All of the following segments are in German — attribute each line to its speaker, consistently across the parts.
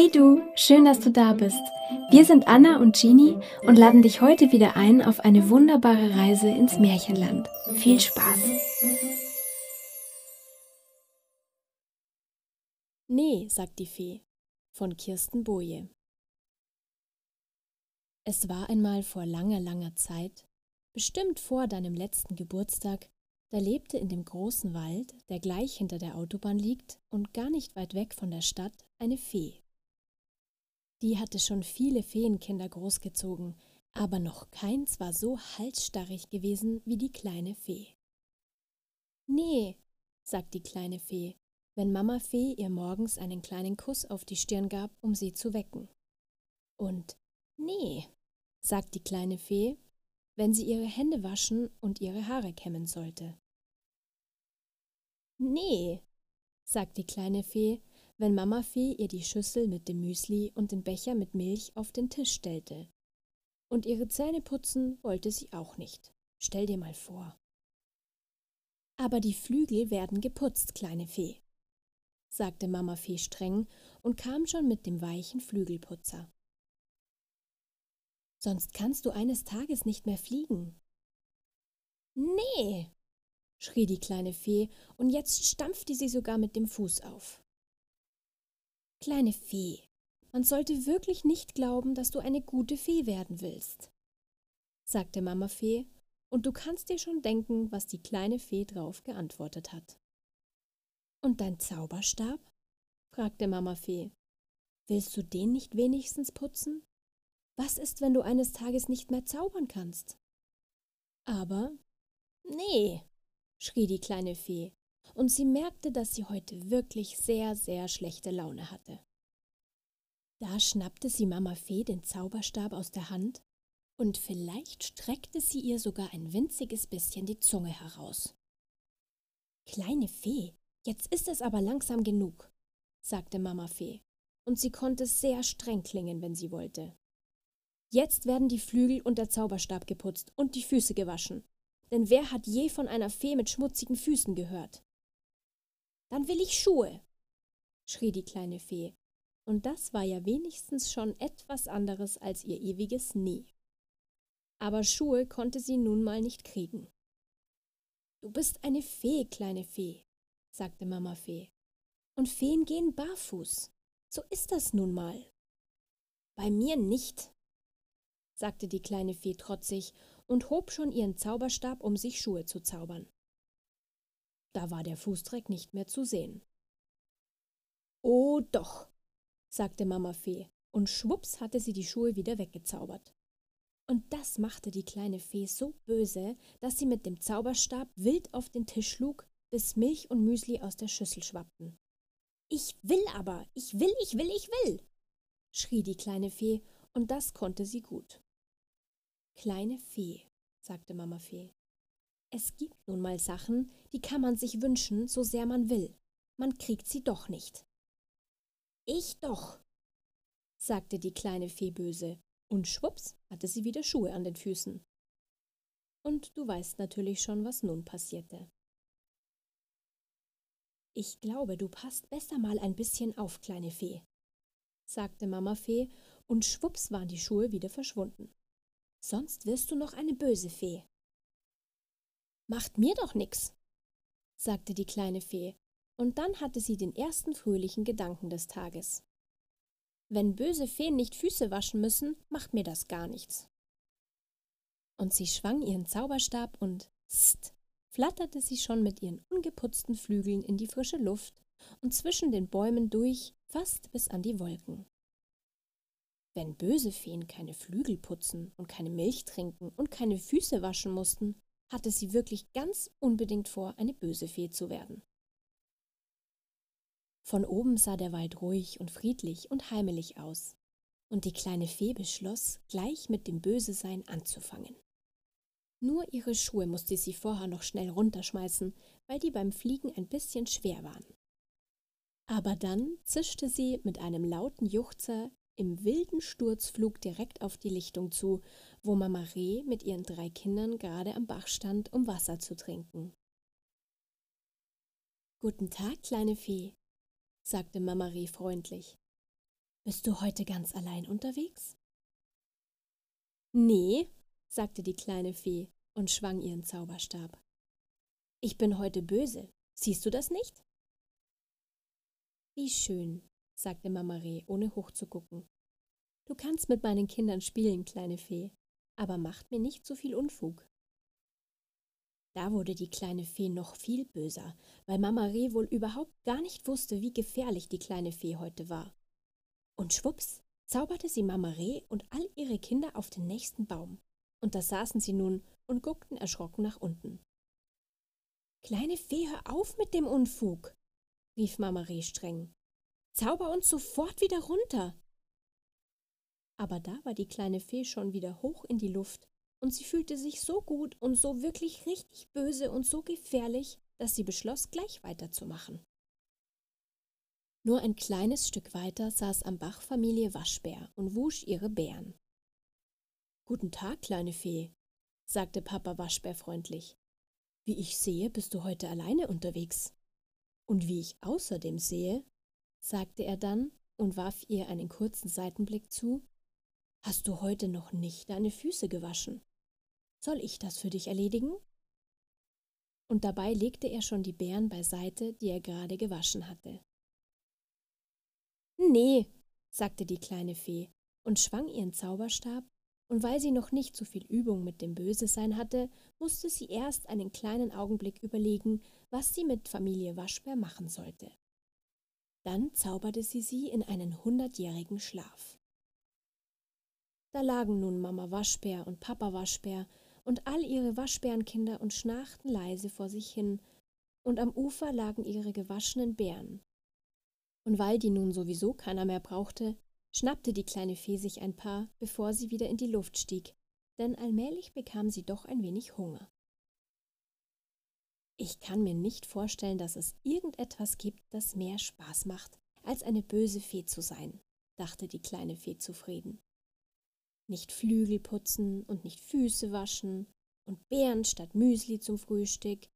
Speaker 1: Hey du, schön, dass du da bist. Wir sind Anna und Jeannie und laden dich heute wieder ein auf eine wunderbare Reise ins Märchenland. Viel Spaß!
Speaker 2: Nee, sagt die Fee von Kirsten Boje. Es war einmal vor langer, langer Zeit, bestimmt vor deinem letzten Geburtstag, da lebte in dem großen Wald, der gleich hinter der Autobahn liegt und gar nicht weit weg von der Stadt, eine Fee. Die hatte schon viele Feenkinder großgezogen, aber noch keins war so halsstarrig gewesen wie die kleine Fee. Nee, sagt die kleine Fee, wenn Mama Fee ihr morgens einen kleinen Kuss auf die Stirn gab, um sie zu wecken. Und nee, sagt die kleine Fee, wenn sie ihre Hände waschen und ihre Haare kämmen sollte. Nee, sagt die kleine Fee, wenn Mama Fee ihr die Schüssel mit dem Müsli und den Becher mit Milch auf den Tisch stellte. Und ihre Zähne putzen wollte sie auch nicht. Stell dir mal vor. Aber die Flügel werden geputzt, kleine Fee, sagte Mama Fee streng und kam schon mit dem weichen Flügelputzer. Sonst kannst du eines Tages nicht mehr fliegen. Nee, schrie die kleine Fee, und jetzt stampfte sie sogar mit dem Fuß auf. Kleine Fee, man sollte wirklich nicht glauben, dass du eine gute Fee werden willst, sagte Mama Fee, und du kannst dir schon denken, was die kleine Fee drauf geantwortet hat. Und dein Zauberstab? fragte Mama Fee. Willst du den nicht wenigstens putzen? Was ist, wenn du eines Tages nicht mehr zaubern kannst? Aber nee, schrie die kleine Fee, und sie merkte, dass sie heute wirklich sehr, sehr schlechte Laune hatte. Da schnappte sie Mama Fee den Zauberstab aus der Hand und vielleicht streckte sie ihr sogar ein winziges bisschen die Zunge heraus. Kleine Fee, jetzt ist es aber langsam genug, sagte Mama Fee, und sie konnte sehr streng klingen, wenn sie wollte. Jetzt werden die Flügel und der Zauberstab geputzt und die Füße gewaschen. Denn wer hat je von einer Fee mit schmutzigen Füßen gehört? Dann will ich Schuhe, schrie die kleine Fee, und das war ja wenigstens schon etwas anderes als ihr ewiges Nie. Aber Schuhe konnte sie nun mal nicht kriegen. Du bist eine Fee, kleine Fee, sagte Mama Fee. Und Feen gehen barfuß. So ist das nun mal. Bei mir nicht, sagte die kleine Fee trotzig und hob schon ihren Zauberstab, um sich Schuhe zu zaubern. Da war der Fußdreck nicht mehr zu sehen. Oh doch, sagte Mama Fee, und schwups hatte sie die Schuhe wieder weggezaubert. Und das machte die kleine Fee so böse, dass sie mit dem Zauberstab wild auf den Tisch schlug, bis Milch und Müsli aus der Schüssel schwappten. Ich will aber, ich will, ich will, ich will, schrie die kleine Fee, und das konnte sie gut. Kleine Fee, sagte Mama Fee, es gibt nun mal Sachen, die kann man sich wünschen, so sehr man will. Man kriegt sie doch nicht. Ich doch, sagte die kleine Fee böse, und schwups hatte sie wieder Schuhe an den Füßen. Und du weißt natürlich schon, was nun passierte. Ich glaube, du passt besser mal ein bisschen auf, kleine Fee, sagte Mama Fee, und schwups waren die Schuhe wieder verschwunden. Sonst wirst du noch eine böse Fee. Macht mir doch nix, sagte die kleine Fee, und dann hatte sie den ersten fröhlichen Gedanken des Tages. Wenn böse Feen nicht Füße waschen müssen, macht mir das gar nichts. Und sie schwang ihren Zauberstab und st, flatterte sie schon mit ihren ungeputzten Flügeln in die frische Luft und zwischen den Bäumen durch, fast bis an die Wolken. Wenn böse Feen keine Flügel putzen und keine Milch trinken und keine Füße waschen mussten, hatte sie wirklich ganz unbedingt vor, eine böse Fee zu werden. Von oben sah der Wald ruhig und friedlich und heimelig aus, und die kleine Fee beschloss, gleich mit dem Bösesein anzufangen. Nur ihre Schuhe musste sie vorher noch schnell runterschmeißen, weil die beim Fliegen ein bisschen schwer waren. Aber dann zischte sie mit einem lauten Juchzer im wilden Sturzflug direkt auf die Lichtung zu, wo Mama Reh mit ihren drei Kindern gerade am Bach stand, um Wasser zu trinken. Guten Tag, kleine Fee, sagte Mama Reh freundlich. Bist du heute ganz allein unterwegs? Nee, sagte die kleine Fee und schwang ihren Zauberstab. Ich bin heute böse. Siehst du das nicht? Wie schön, sagte Mama Reh, ohne hochzugucken. Du kannst mit meinen Kindern spielen, kleine Fee, aber macht mir nicht so viel Unfug. Da wurde die kleine Fee noch viel böser, weil Mama Reh wohl überhaupt gar nicht wusste, wie gefährlich die kleine Fee heute war. Und schwupps, zauberte sie Mama Reh und all ihre Kinder auf den nächsten Baum. Und da saßen sie nun und guckten erschrocken nach unten. Kleine Fee, hör auf mit dem Unfug, rief Mama Reh streng. Zauber uns sofort wieder runter. Aber da war die kleine Fee schon wieder hoch in die Luft und sie fühlte sich so gut und so wirklich richtig böse und so gefährlich, dass sie beschloss, gleich weiterzumachen. Nur ein kleines Stück weiter saß am Bach Familie Waschbär und wusch ihre Bären. Guten Tag, kleine Fee, sagte Papa Waschbär freundlich. Wie ich sehe, bist du heute alleine unterwegs. Und wie ich außerdem sehe, sagte er dann und warf ihr einen kurzen Seitenblick zu, hast du heute noch nicht deine Füße gewaschen. Soll ich das für dich erledigen? Und dabei legte er schon die Beeren beiseite, die er gerade gewaschen hatte. Nee, sagte die kleine Fee und schwang ihren Zauberstab, und weil sie noch nicht so viel Übung mit dem Bösesein hatte, musste sie erst einen kleinen Augenblick überlegen, was sie mit Familie Waschbär machen sollte. Dann zauberte sie sie in einen hundertjährigen Schlaf. Da lagen nun Mama Waschbär und Papa Waschbär und all ihre Waschbärenkinder und schnarchten leise vor sich hin, und am Ufer lagen ihre gewaschenen Bären. Und weil die nun sowieso keiner mehr brauchte, schnappte die kleine Fee sich ein paar, bevor sie wieder in die Luft stieg, denn allmählich bekam sie doch ein wenig Hunger. Ich kann mir nicht vorstellen, dass es irgendetwas gibt, das mehr Spaß macht, als eine böse Fee zu sein, dachte die kleine Fee zufrieden nicht Flügel putzen und nicht Füße waschen und Beeren statt Müsli zum Frühstück,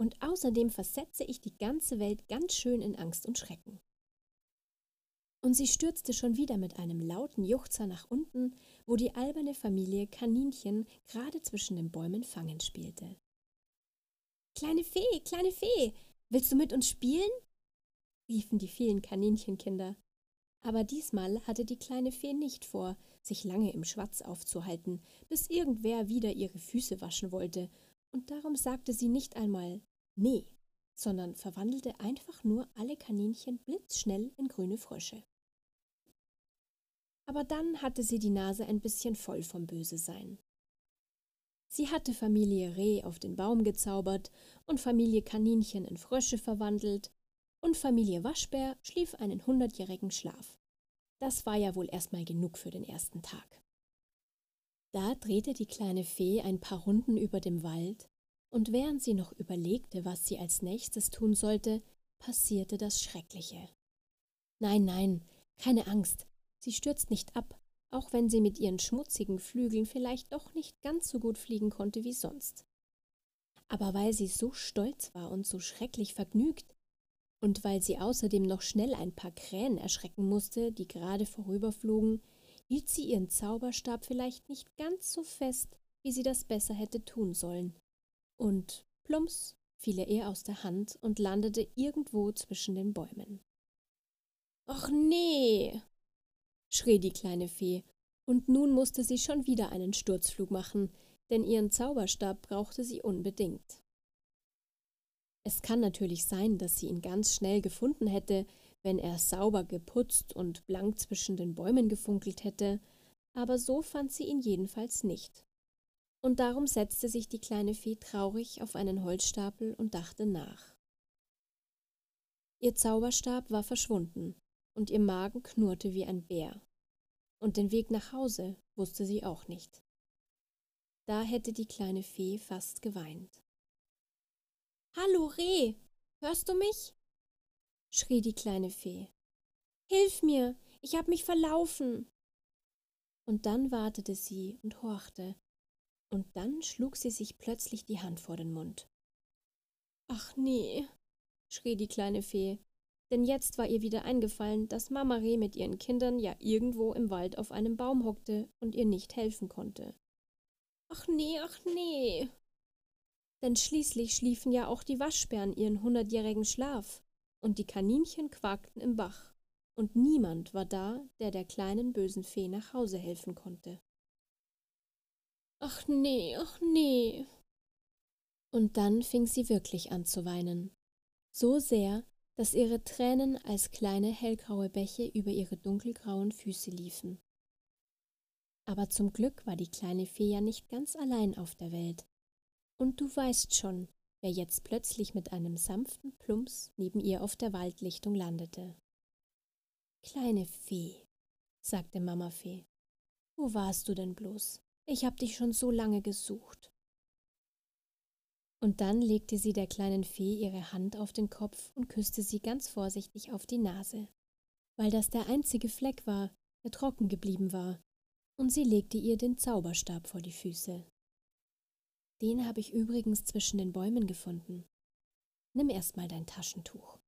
Speaker 2: und außerdem versetze ich die ganze Welt ganz schön in Angst und Schrecken. Und sie stürzte schon wieder mit einem lauten Juchzer nach unten, wo die alberne Familie Kaninchen gerade zwischen den Bäumen fangen spielte. Kleine Fee, kleine Fee, willst du mit uns spielen? riefen die vielen Kaninchenkinder. Aber diesmal hatte die kleine Fee nicht vor, sich lange im Schwatz aufzuhalten, bis irgendwer wieder ihre Füße waschen wollte, und darum sagte sie nicht einmal Nee, sondern verwandelte einfach nur alle Kaninchen blitzschnell in grüne Frösche. Aber dann hatte sie die Nase ein bisschen voll vom Bösesein. Sie hatte Familie Reh auf den Baum gezaubert und Familie Kaninchen in Frösche verwandelt, und Familie Waschbär schlief einen hundertjährigen Schlaf. Das war ja wohl erstmal genug für den ersten Tag. Da drehte die kleine Fee ein paar Runden über dem Wald, und während sie noch überlegte, was sie als nächstes tun sollte, passierte das Schreckliche. Nein, nein, keine Angst, sie stürzt nicht ab, auch wenn sie mit ihren schmutzigen Flügeln vielleicht doch nicht ganz so gut fliegen konnte wie sonst. Aber weil sie so stolz war und so schrecklich vergnügt, und weil sie außerdem noch schnell ein paar Krähen erschrecken musste, die gerade vorüberflogen, hielt sie ihren Zauberstab vielleicht nicht ganz so fest, wie sie das besser hätte tun sollen. Und plumps fiel er ihr aus der Hand und landete irgendwo zwischen den Bäumen. Och nee, schrie die kleine Fee, und nun musste sie schon wieder einen Sturzflug machen, denn ihren Zauberstab brauchte sie unbedingt. Es kann natürlich sein, dass sie ihn ganz schnell gefunden hätte, wenn er sauber geputzt und blank zwischen den Bäumen gefunkelt hätte, aber so fand sie ihn jedenfalls nicht. Und darum setzte sich die kleine Fee traurig auf einen Holzstapel und dachte nach. Ihr Zauberstab war verschwunden, und ihr Magen knurrte wie ein Bär. Und den Weg nach Hause wusste sie auch nicht. Da hätte die kleine Fee fast geweint. Hallo Reh, hörst du mich? schrie die kleine Fee. Hilf mir, ich hab mich verlaufen. Und dann wartete sie und horchte, und dann schlug sie sich plötzlich die Hand vor den Mund. Ach nee, schrie die kleine Fee, Denn jetzt war ihr wieder eingefallen, dass Mama Reh mit ihren Kindern ja irgendwo im Wald auf einem Baum hockte und ihr nicht helfen konnte. Ach nee, ach nee. Denn schließlich schliefen ja auch die Waschbären ihren hundertjährigen Schlaf und die Kaninchen quakten im Bach und niemand war da, der der kleinen bösen Fee nach Hause helfen konnte. Ach nee, ach nee. Und dann fing sie wirklich an zu weinen, so sehr, dass ihre Tränen als kleine hellgraue Bäche über ihre dunkelgrauen Füße liefen. Aber zum Glück war die kleine Fee ja nicht ganz allein auf der Welt. Und du weißt schon, wer jetzt plötzlich mit einem sanften Plumps neben ihr auf der Waldlichtung landete. Kleine Fee, sagte Mama Fee, wo warst du denn bloß? Ich hab dich schon so lange gesucht. Und dann legte sie der kleinen Fee ihre Hand auf den Kopf und küsste sie ganz vorsichtig auf die Nase, weil das der einzige Fleck war, der trocken geblieben war, und sie legte ihr den Zauberstab vor die Füße. Den habe ich übrigens zwischen den Bäumen gefunden. Nimm erst mal dein Taschentuch.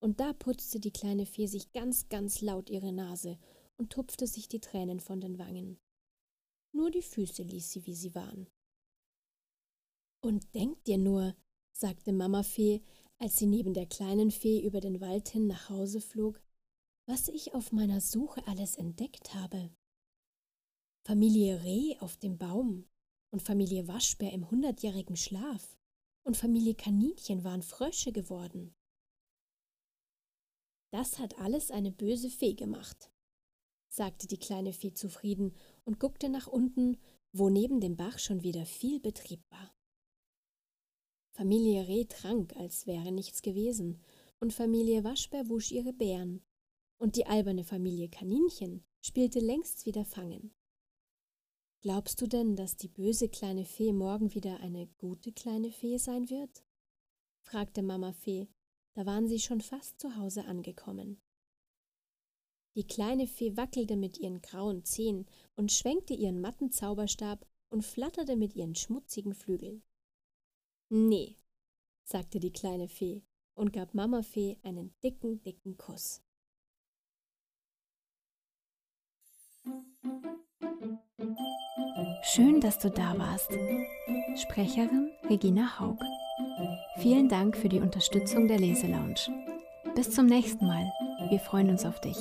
Speaker 2: Und da putzte die kleine Fee sich ganz, ganz laut ihre Nase und tupfte sich die Tränen von den Wangen. Nur die Füße ließ sie, wie sie waren. Und denk dir nur, sagte Mama Fee, als sie neben der kleinen Fee über den Wald hin nach Hause flog, was ich auf meiner Suche alles entdeckt habe. Familie Reh auf dem Baum und Familie Waschbär im hundertjährigen Schlaf und Familie Kaninchen waren Frösche geworden. Das hat alles eine böse Fee gemacht, sagte die kleine Fee zufrieden und guckte nach unten, wo neben dem Bach schon wieder viel Betrieb war. Familie Reh trank, als wäre nichts gewesen, und Familie Waschbär wusch ihre Beeren, und die alberne Familie Kaninchen spielte längst wieder Fangen. Glaubst du denn, dass die böse kleine Fee morgen wieder eine gute kleine Fee sein wird? fragte Mama Fee da waren sie schon fast zu Hause angekommen. Die kleine Fee wackelte mit ihren grauen Zehen und schwenkte ihren matten Zauberstab und flatterte mit ihren schmutzigen Flügeln. Nee, sagte die kleine Fee und gab Mama Fee einen dicken, dicken Kuss.
Speaker 1: Schön, dass du da warst. Sprecherin Regina Haug. Vielen Dank für die Unterstützung der Leselounge. Bis zum nächsten Mal. Wir freuen uns auf dich.